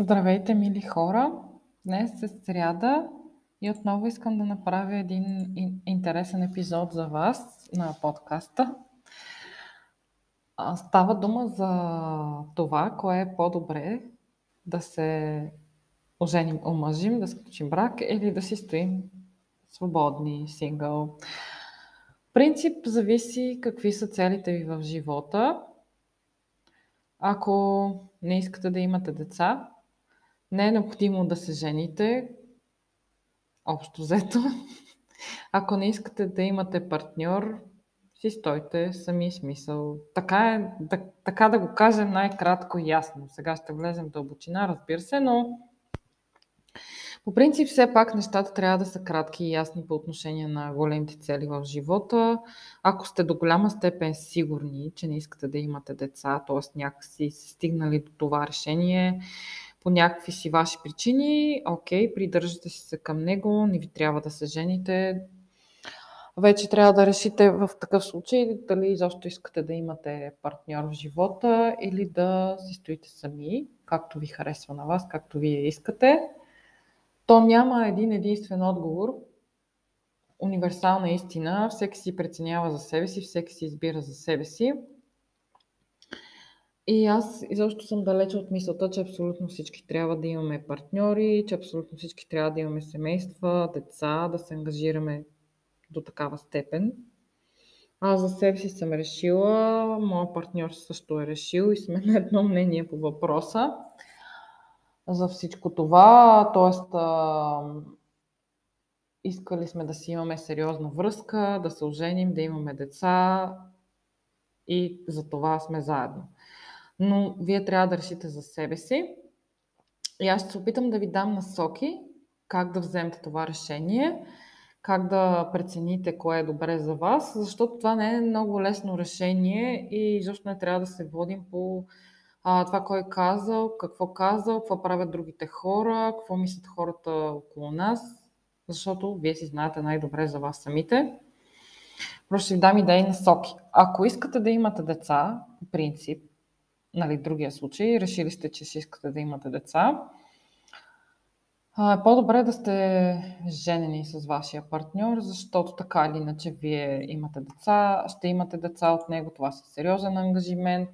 Здравейте, мили хора! Днес е сряда и отново искам да направя един интересен епизод за вас на подкаста. Става дума за това, кое е по-добре да се оженим, омъжим, да сключим брак или да си стоим свободни, сингъл. Принцип зависи какви са целите ви в живота. Ако не искате да имате деца, не е необходимо да се жените, общо взето. Ако не искате да имате партньор, си стойте сами смисъл. Така, е, да, така да го кажем най-кратко и ясно. Сега ще влезем в дълбочина, разбира се, но по принцип все пак нещата трябва да са кратки и ясни по отношение на големите цели в живота. Ако сте до голяма степен сигурни, че не искате да имате деца, т.е. някакси сте стигнали до това решение, по някакви си ваши причини, окей, придържате се към него, не ви трябва да се жените. Вече трябва да решите в такъв случай дали изобщо искате да имате партньор в живота или да си стоите сами, както ви харесва на вас, както вие искате. То няма един единствен отговор, универсална истина, всеки си преценява за себе си, всеки си избира за себе си. И аз изобщо съм далече от мисълта, че абсолютно всички трябва да имаме партньори, че абсолютно всички трябва да имаме семейства, деца, да се ангажираме до такава степен. Аз за себе си съм решила, моят партньор също е решил и сме на едно мнение по въпроса за всичко това. Тоест, а, искали сме да си имаме сериозна връзка, да се оженим, да имаме деца и за това сме заедно но вие трябва да решите за себе си. И аз ще се опитам да ви дам насоки как да вземете това решение, как да прецените кое е добре за вас, защото това не е много лесно решение и защо не трябва да се водим по а, това кой е казал, какво казал, какво правят другите хора, какво мислят хората около нас, защото вие си знаете най-добре за вас самите. Просто ще ви дам идеи насоки. Ако искате да имате деца, по принцип, нали, другия случай, решили сте, че си искате да имате деца, е по-добре да сте женени с вашия партньор, защото така или иначе вие имате деца, ще имате деца от него, това е сериозен ангажимент.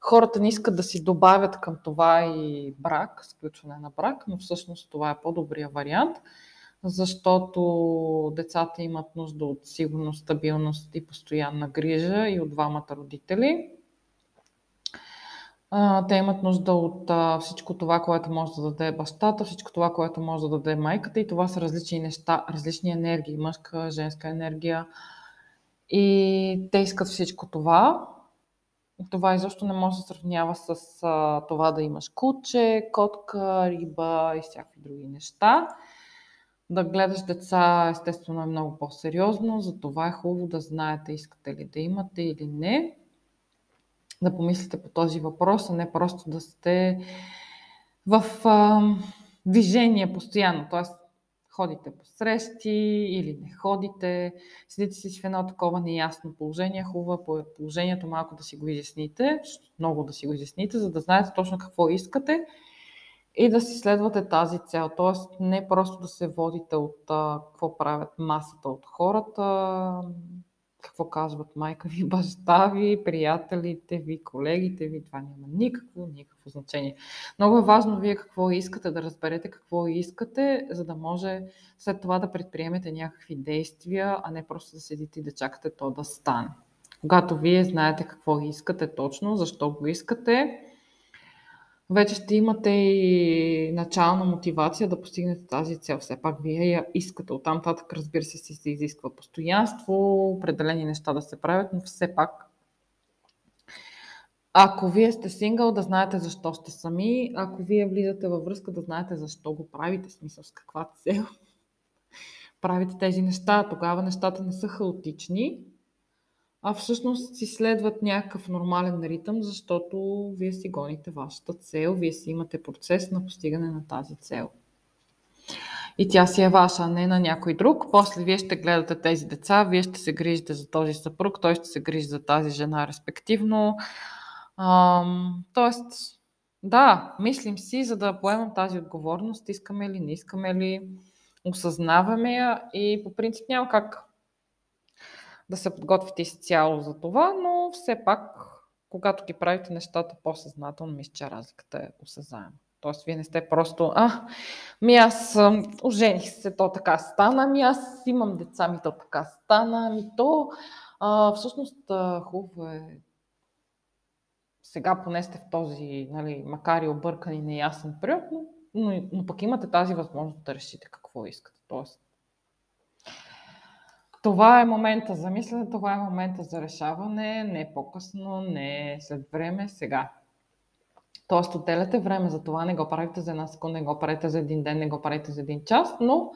Хората не искат да си добавят към това и брак, сключване на брак, но всъщност това е по-добрия вариант, защото децата имат нужда от сигурност, стабилност и постоянна грижа и от двамата родители. Те имат нужда от всичко това, което може да даде бащата, всичко това, което може да даде майката и това са различни неща, различни енергии, мъжка, женска енергия. И те искат всичко това. Това изобщо не може да се сравнява с а, това да имаш куче, котка, риба и всякакви други неща. Да гледаш деца, естествено, е много по-сериозно, затова е хубаво да знаете искате ли да имате или не да помислите по този въпрос, а не просто да сте в а, движение постоянно. Т.е. ходите по срещи или не ходите, седите си в едно такова неясно положение. Хубаво е положението малко да си го изясните, много да си го изясните, за да знаете точно какво искате и да си следвате тази цел. Тоест не просто да се водите от а, какво правят масата от хората, какво казват майка ви, баща ви, приятелите ви, колегите ви. Това няма никакво, никакво значение. Много е важно вие какво искате, да разберете какво искате, за да може след това да предприемете някакви действия, а не просто да седите и да чакате то да стане. Когато вие знаете какво искате точно, защо го искате, вече ще имате и начална мотивация да постигнете тази цел. Все пак вие я искате. Оттам нататък, разбира се, си се изисква постоянство, определени неща да се правят, но все пак ако вие сте сингъл, да знаете защо сте сами. Ако вие влизате във връзка, да знаете защо го правите, смисъл с каква цел правите тези неща. Тогава нещата не са хаотични, а всъщност си следват някакъв нормален ритъм, защото вие си гоните вашата цел, вие си имате процес на постигане на тази цел. И тя си е ваша, а не на някой друг. После вие ще гледате тези деца, вие ще се грижите за този съпруг, той ще се грижи за тази жена респективно. Ам, тоест, Да, мислим си, за да поемам тази отговорност, искаме ли, не искаме ли, осъзнаваме я и по принцип няма как да се подготвите изцяло за това, но все пак, когато ги правите нещата по-съзнателно, мисля, че разликата е осъзнаема. Тоест, вие не сте просто, а, ми аз ожених се, то така стана, ми аз имам деца, ми то така стана, ми то а, всъщност хубаво е сега поне сте в този, нали, макар и объркан и неясен период, но, но, но пък имате тази възможност да решите какво искате. Тоест, това е момента за мислене, това е момента за решаване, не по-късно, не след време, сега. Тоест, отделяте време за това, не го правите за една секунда, не го правите за един ден, не го правите за един час, но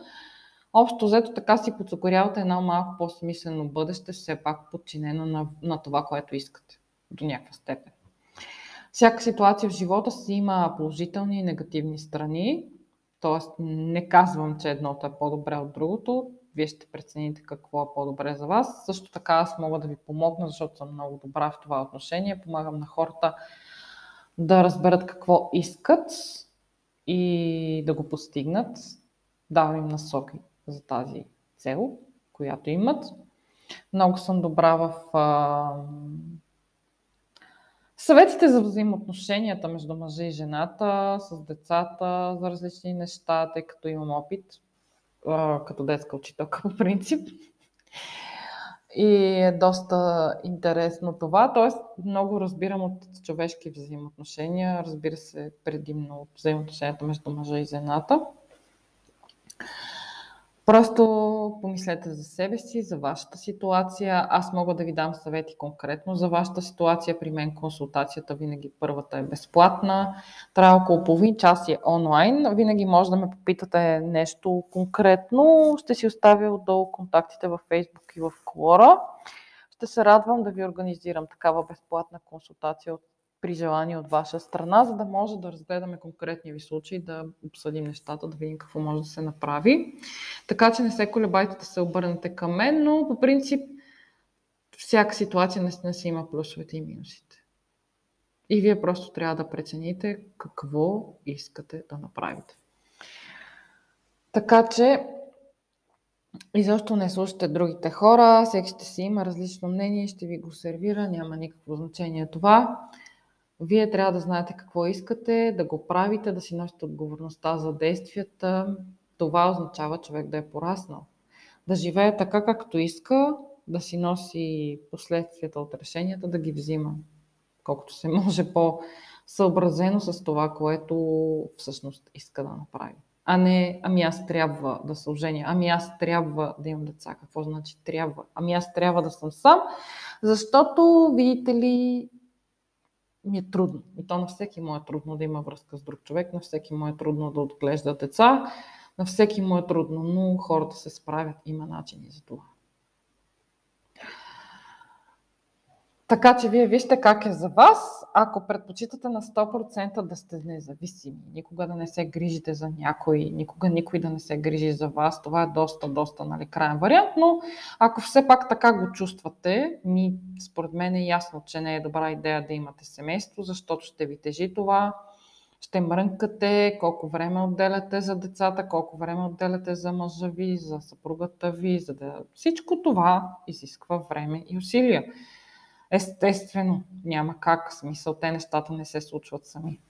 общо взето така си подсокорявате едно малко по-смислено бъдеще, все пак подчинено на, на това, което искате до някаква степен. Всяка ситуация в живота си има положителни и негативни страни, т.е. не казвам, че едното е по-добре от другото, вие ще прецените какво е по-добре за вас. Също така аз мога да ви помогна, защото съм много добра в това отношение. Помагам на хората да разберат какво искат и да го постигнат. Давам им насоки за тази цел, която имат. Много съм добра в а, съветите за взаимоотношенията между мъжа и жената, с децата, за различни неща, тъй като имам опит като детска учителка по принцип. И е доста интересно това. Тоест, много разбирам от човешки взаимоотношения, разбира се, предимно от взаимоотношенията между мъжа и жената. Просто помислете за себе си, за вашата ситуация. Аз мога да ви дам съвети конкретно за вашата ситуация. При мен консултацията винаги първата е безплатна. Трябва около половин час е онлайн. Винаги може да ме попитате нещо конкретно. Ще си оставя отдолу контактите във Facebook и в Quora. Ще се радвам да ви организирам такава безплатна консултация от при желание от ваша страна, за да може да разгледаме конкретни ви случаи, да обсъдим нещата, да видим какво може да се направи. Така че не се колебайте да се обърнете към мен, но по принцип всяка ситуация наистина си има плюсовете и минусите. И вие просто трябва да прецените какво искате да направите. Така че изобщо не слушате другите хора, всеки ще си има различно мнение, ще ви го сервира, няма никакво значение това. Вие трябва да знаете какво искате, да го правите, да си носите отговорността за действията. Това означава човек да е пораснал. Да живее така, както иска, да си носи последствията от решенията, да ги взима колкото се може по-съобразено с това, което всъщност иска да направи. А не, ами аз трябва да се оженя, ами аз трябва да имам деца. Какво значи трябва? Ами аз трябва да съм сам, защото, видите ли, ми е трудно. И то на всеки му е трудно да има връзка с друг човек, на всеки му е трудно да отглежда деца, на всеки му е трудно, но хората се справят, има начини за това. Така че вие вижте как е за вас. Ако предпочитате на 100% да сте независими, никога да не се грижите за някой, никога никой да не се грижи за вас, това е доста, доста нали, крайен вариант, но ако все пак така го чувствате, ми, според мен е ясно, че не е добра идея да имате семейство, защото ще ви тежи това, ще мрънкате, колко време отделяте за децата, колко време отделяте за мъжа ви, за съпругата ви, за да... Всичко това изисква време и усилия. Естествено, няма как. Смисъл, те нещата не се случват сами.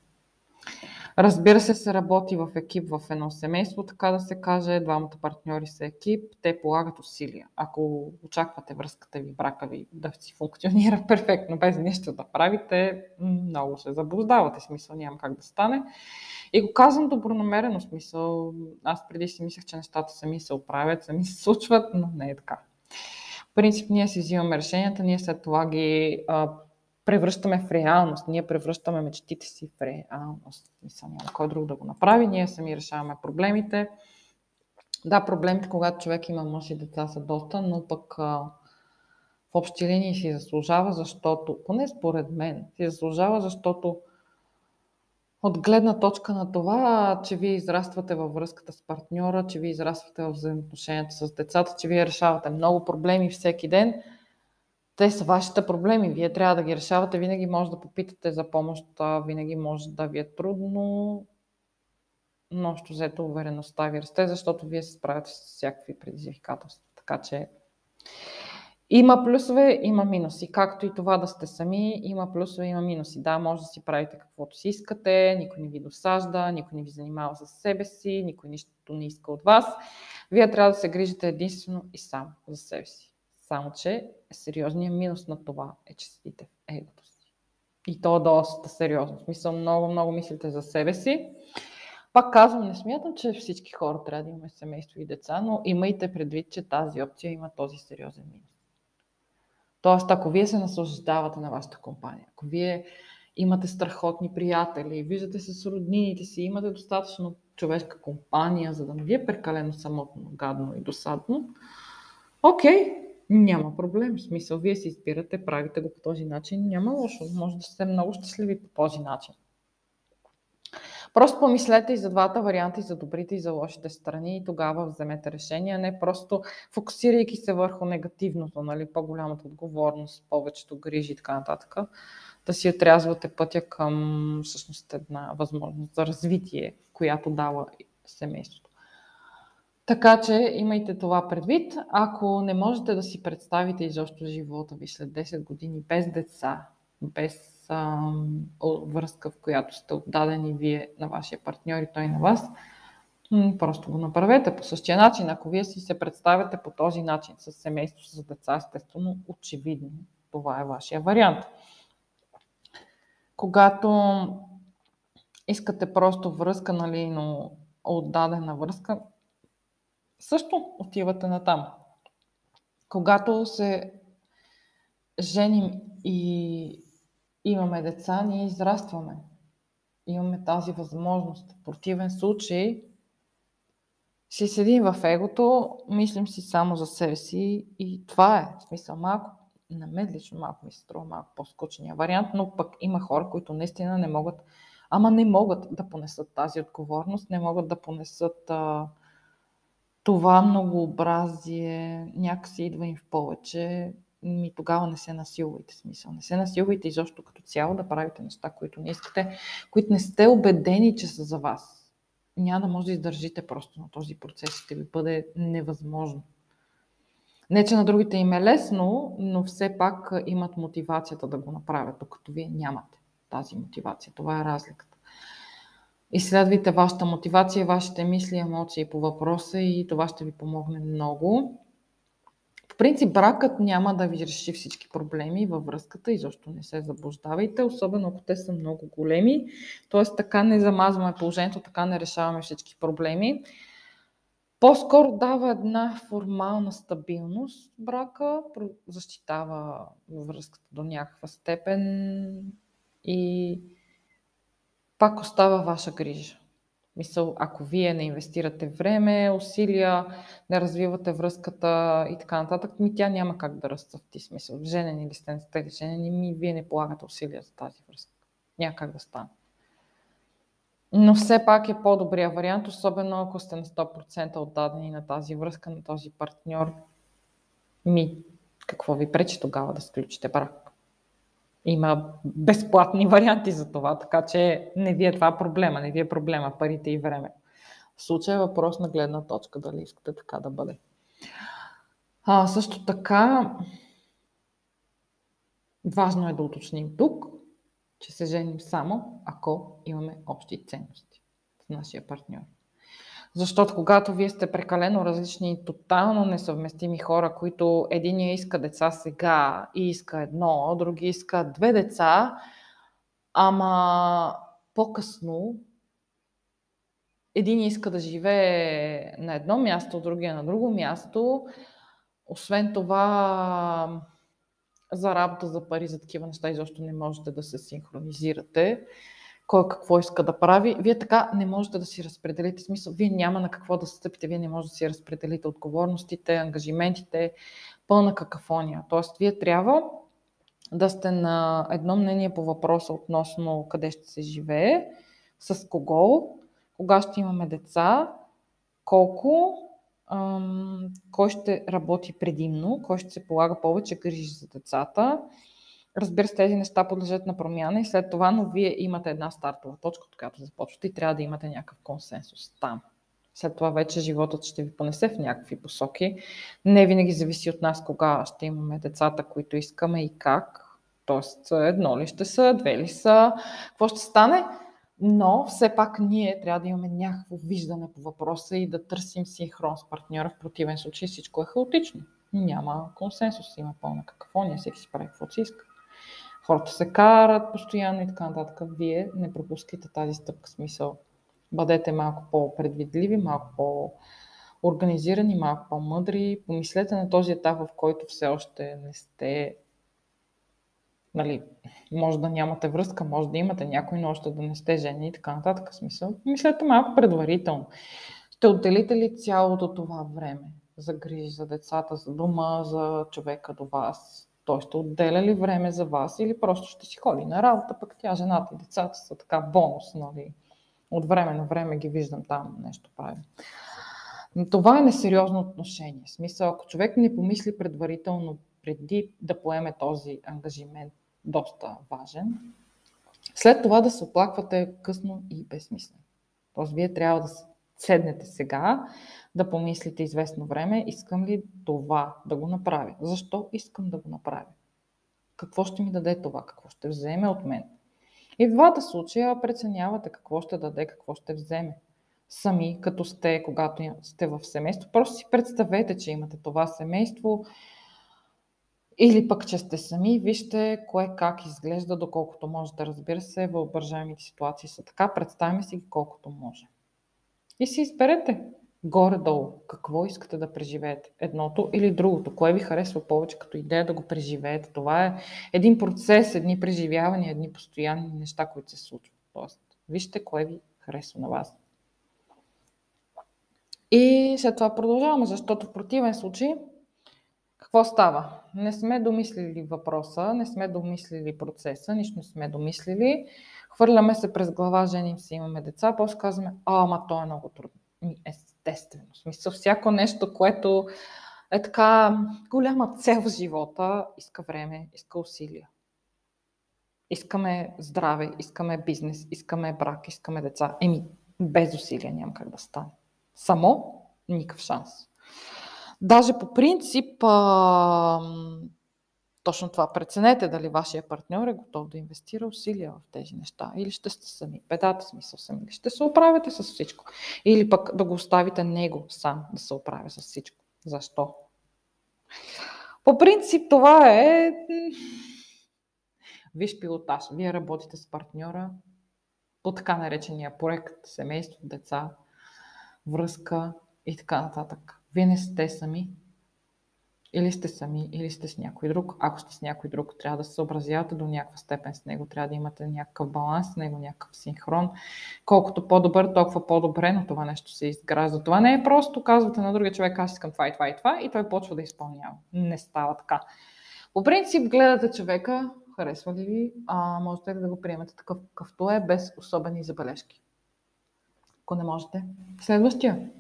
Разбира се, се работи в екип в едно семейство, така да се каже. Двамата партньори са екип, те полагат усилия. Ако очаквате връзката ви, брака ви да си функционира перфектно, без нищо да правите, много се заблуждавате. Смисъл, няма как да стане. И го казвам добронамерено смисъл. Аз преди си мислех, че нещата сами се оправят, сами се случват, но не е така принцип ние си взимаме решенията, ние след това ги а, превръщаме в реалност. Ние превръщаме мечтите си в реалност. Мисля, няма кой друг да го направи. Ние сами решаваме проблемите. Да, проблемите, когато човек има мъж и деца са доста, но пък а, в общи линии си заслужава, защото, поне според мен, си заслужава, защото от гледна точка на това, че вие израствате във връзката с партньора, че вие израствате в взаимоотношенията с децата, че вие решавате много проблеми всеки ден, те са вашите проблеми. Вие трябва да ги решавате. Винаги може да попитате за помощ. Винаги може да ви е трудно. Но общо взето увереността ви расте, защото вие се справяте с всякакви предизвикателства. Така че има плюсове, има минуси. Както и това да сте сами, има плюсове, има минуси. Да, може да си правите каквото си искате, никой не ви досажда, никой не ви занимава с себе си, никой нищо не иска от вас. Вие трябва да се грижите единствено и само за себе си. Само, че сериозният минус на това е, че седите в егото си. И то е доста сериозно. В смисъл, много, много мислите за себе си. Пак казвам, не смятам, че всички хора трябва да имаме семейство и деца, но имайте предвид, че тази опция има този сериозен минус. Тоест, ако вие се наслаждавате на вашата компания, ако вие имате страхотни приятели, виждате се с роднините си, имате достатъчно човешка компания, за да не ви е прекалено самотно, гадно и досадно, окей, няма проблем. В смисъл, вие си избирате, правите го по този начин, няма лошо. Може да сте много щастливи по този начин. Просто помислете и за двата варианта, и за добрите, и за лошите страни, и тогава вземете решение, не просто фокусирайки се върху негативното, нали, по-голямата отговорност, повечето грижи и така нататък, да си отрязвате пътя към всъщност една възможност за развитие, която дава семейството. Така че имайте това предвид. Ако не можете да си представите изобщо живота ви след 10 години без деца, без връзка, в която сте отдадени вие на вашия партньор и той на вас, просто го направете по същия начин. Ако вие си се представяте по този начин с семейство, с деца, естествено, очевидно, това е вашия вариант. Когато искате просто връзка, нали, но отдадена връзка, също отивате на там. Когато се женим и имаме деца, ние израстваме. Имаме тази възможност. В противен случай си седим в егото, мислим си само за себе си и това е. В смисъл малко, на мен лично малко ми се струва малко по-скучния вариант, но пък има хора, които наистина не могат, ама не могат да понесат тази отговорност, не могат да понесат а, това многообразие, някакси идва им в повече ми тогава не се насилвайте. Смисъл. Не се насилвайте изобщо като цяло да правите неща, които не искате, които не сте убедени, че са за вас. Няма да може да издържите просто на този процес. Ще ви бъде невъзможно. Не, че на другите им е лесно, но все пак имат мотивацията да го направят, докато вие нямате тази мотивация. Това е разликата. Изследвайте вашата мотивация, вашите мисли, емоции по въпроса и това ще ви помогне много. По принцип, бракът няма да ви реши всички проблеми във връзката и защо не се заблуждавайте, особено ако те са много големи. Тоест, така не замазваме положението, така не решаваме всички проблеми. По-скоро дава една формална стабилност брака, защитава връзката до някаква степен и пак остава ваша грижа. Мисъл, ако вие не инвестирате време, усилия, не развивате връзката и така нататък, ми тя няма как да разцъфти смисъл. Женени ли сте, не сте ли женени, ми вие не полагате усилия за тази връзка. Няма как да стане. Но все пак е по-добрия вариант, особено ако сте на 100% отдадени на тази връзка, на този партньор. Ми, какво ви пречи тогава да сключите брак? Има безплатни варианти за това, така че не ви е това проблема, не ви е проблема парите и време. В случая е въпрос на гледна точка, дали искате така да бъде. А, също така, важно е да уточним тук, че се женим само ако имаме общи ценности с нашия партньор. Защото когато вие сте прекалено различни и тотално несъвместими хора, които единия иска деца сега и иска едно, други иска две деца, ама по-късно един иска да живее на едно място, другия на друго място. Освен това, за работа, за пари, за такива неща изобщо не можете да се синхронизирате кой какво иска да прави. Вие така не можете да си разпределите смисъл. Вие няма на какво да стъпите, вие не можете да си разпределите отговорностите, ангажиментите, пълна какафония. Тоест, вие трябва да сте на едно мнение по въпроса относно къде ще се живее, с кого, кога ще имаме деца, колко кой ще работи предимно, кой ще се полага повече грижи за децата. Разбира се, тези неща подлежат на промяна и след това, но вие имате една стартова точка, от която започвате и трябва да имате някакъв консенсус там. След това вече животът ще ви понесе в някакви посоки. Не винаги зависи от нас кога ще имаме децата, които искаме и как. Тоест, едно ли ще са, две ли са, какво ще стане. Но все пак ние трябва да имаме някакво виждане по въпроса и да търсим синхрон с партньора. В противен случай всичко е хаотично. Няма консенсус, има пълна какафония, всеки си прави каквото си иска. Хората се карат постоянно и така нататък. Вие не пропускайте тази стъпка смисъл бъдете малко по-предвидливи, малко по-организирани, малко по-мъдри. Помислете на този етап, в който все още не сте нали, може да нямате връзка, може да имате някой, но още да не сте жени и така нататък. Смисъл. Мислете малко предварително. Ще отделите ли цялото това време за грижи за децата, за дома, за човека до вас? Той ще отделя ли време за вас или просто ще си ходи на работа, пък тя, жената и децата са така бонус, нали? От време на време ги виждам там, нещо правим. Това е несериозно отношение. В смисъл, ако човек не помисли предварително преди да поеме този ангажимент, доста важен, след това да се оплаквате късно и безсмислено. Тоест, вие трябва да седнете сега, да помислите известно време, искам ли това да го направя? Защо искам да го направя? Какво ще ми даде това? Какво ще вземе от мен? И в двата случая преценявате какво ще даде, какво ще вземе. Сами, като сте, когато сте в семейство, просто си представете, че имате това семейство или пък, че сте сами, вижте кое как изглежда, доколкото можете. Разбира се, въображаемите ситуации са така, представяме си ги колкото може. И си изберете горе-долу какво искате да преживеете. Едното или другото. Кое ви харесва повече като идея да го преживеете. Това е един процес, едни преживявания, едни постоянни неща, които се случват. Тоест, вижте кое ви харесва на вас. И след това продължаваме, защото в противен случай какво става? Не сме домислили въпроса, не сме домислили процеса, нищо не сме домислили. Хвърляме се през глава, женим се, имаме деца, после казваме, а, ама то е много трудно. Естествено. Смисъл, всяко нещо, което е така голяма цел в живота, иска време, иска усилия. Искаме здраве, искаме бизнес, искаме брак, искаме деца. Еми, без усилия няма как да стане. Само никакъв шанс. Даже по принцип, а, точно това преценете дали вашия партньор е готов да инвестира усилия в тези неща. Или ще сте сами. Бедата смисъл сами. Ще се оправите с всичко. Или пък да го оставите него сам да се оправя с всичко. Защо? По принцип това е виж пилотаж. Вие работите с партньора по така наречения проект, семейство, деца, връзка и така нататък. Вие не сте сами. Или сте сами, или сте с някой друг. Ако сте с някой друг, трябва да се съобразявате до някаква степен с него. Трябва да имате някакъв баланс с него, някакъв синхрон. Колкото по-добър, толкова по-добре, но това нещо се изгражда. Това не е просто казвате на другия човек, аз искам това и това и това, и той почва да изпълнява. Не става така. По принцип, гледате човека, харесва ли ви, а можете да го приемете такъв, какъвто е, без особени забележки. Ако не можете, следващия.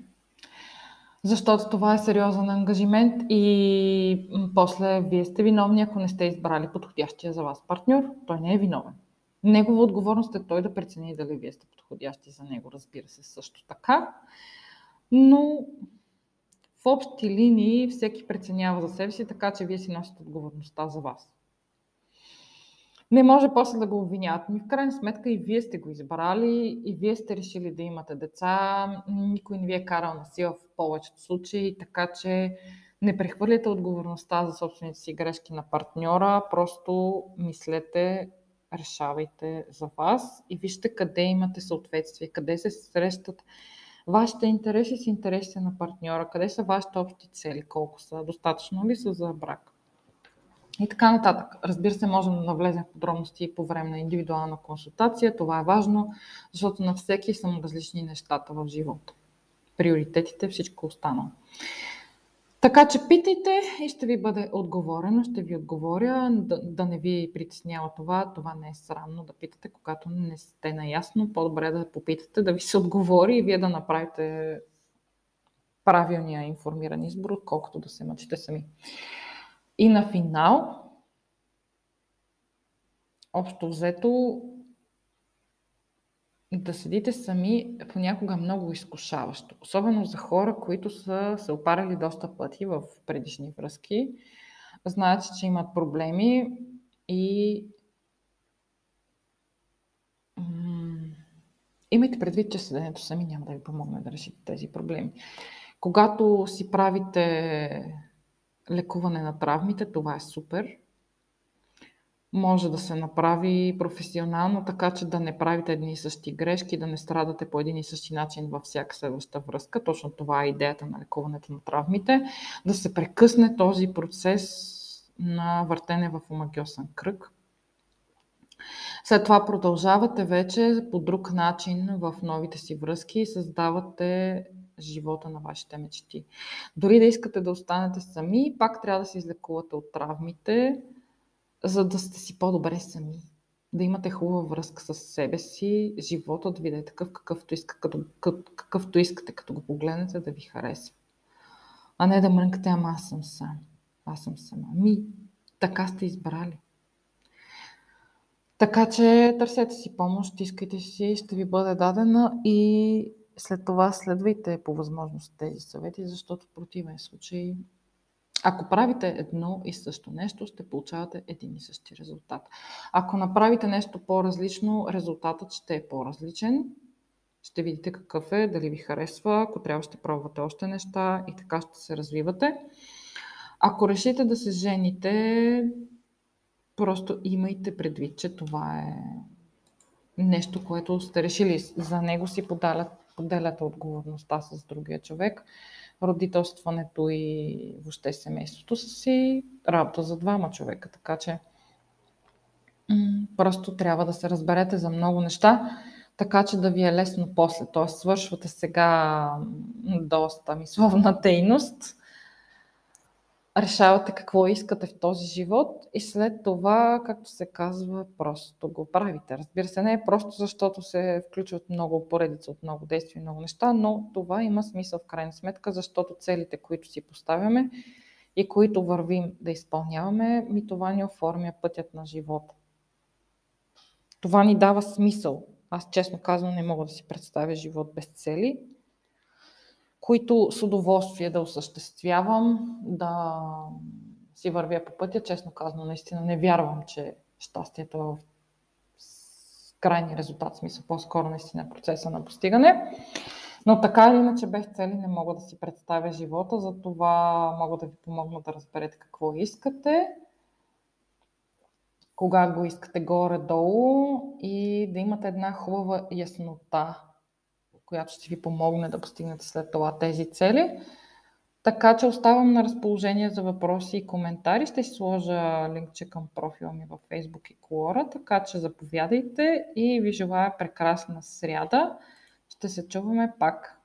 Защото това е сериозен ангажимент и после вие сте виновни, ако не сте избрали подходящия за вас партньор. Той не е виновен. Негова отговорност е той да прецени дали вие сте подходящи за него, разбира се, също така. Но в общи линии всеки преценява за себе си, така че вие си носите отговорността за вас не може после да го обвиняват. Ми в крайна сметка и вие сте го избрали, и вие сте решили да имате деца, никой не ви е карал на сила в повечето случаи, така че не прехвърляте отговорността за собствените си грешки на партньора, просто мислете, решавайте за вас и вижте къде имате съответствие, къде се срещат вашите интереси с интересите на партньора, къде са вашите общи цели, колко са, достатъчно ли са за брак и така нататък. Разбира се, можем да навлезем в подробности по време на индивидуална консултация. Това е важно, защото на всеки са различни нещата в живота. Приоритетите, всичко останало. Така че питайте и ще ви бъде отговорено, ще ви отговоря, да, да не ви притеснява това, това не е срамно да питате, когато не сте наясно, по-добре да попитате, да ви се отговори и вие да направите правилния информиран избор, отколкото да се мъчите сами. И на финал, общо взето, да седите сами понякога е много изкушаващо. Особено за хора, които са се опарали доста пъти в предишни връзки. Знаят, че имат проблеми и имайте предвид, че седенето сами няма да ви помогне да решите тези проблеми. Когато си правите лекуване на травмите, това е супер може да се направи професионално, така че да не правите едни и същи грешки, да не страдате по един и същи начин във всяка следваща връзка. Точно това е идеята на лекуването на травмите. Да се прекъсне този процес на въртене в омагиосен кръг. След това продължавате вече по друг начин в новите си връзки и създавате живота на вашите мечти. Дори да искате да останете сами, пак трябва да се излекувате от травмите, за да сте си по-добре сами. Да имате хубава връзка с себе си, живота да ви да е такъв какъвто, иска, като, какъвто искате, като го погледнете, да ви харесва. А не да мрънкате, ама аз съм сам. Аз съм сама. Ми, така сте избрали. Така че търсете си помощ, искайте си, ще ви бъде дадена и след това следвайте по възможност тези съвети, защото в противен случай ако правите едно и също нещо, ще получавате един и същи резултат. Ако направите нещо по-различно, резултатът ще е по-различен. Ще видите какъв е, дали ви харесва, ако трябва ще пробвате още неща и така ще се развивате. Ако решите да се жените, просто имайте предвид, че това е нещо, което сте решили. За него си поделяте отговорността с другия човек родителстването и въобще семейството са си работа за двама човека. Така че просто трябва да се разберете за много неща, така че да ви е лесно после. Т.е. свършвате сега доста мисловна дейност решавате какво искате в този живот и след това, както се казва, просто го правите. Разбира се, не е просто защото се включват много поредица от много действия и много неща, но това има смисъл в крайна сметка, защото целите, които си поставяме и които вървим да изпълняваме, ми това ни оформя пътят на живота. Това ни дава смисъл. Аз честно казвам не мога да си представя живот без цели, които с удоволствие да осъществявам, да си вървя по пътя. Честно казано, наистина не вярвам, че щастието е в крайни резултат, смисъл по-скоро наистина е процеса на постигане. Но така или иначе без цели не мога да си представя живота, затова мога да ви помогна да разберете какво искате, кога го искате горе-долу и да имате една хубава яснота която ще ви помогне да постигнете след това тези цели. Така че оставам на разположение за въпроси и коментари. Ще си сложа линкче към профила ми във Facebook и Колора, така че заповядайте и ви желая прекрасна сряда. Ще се чуваме пак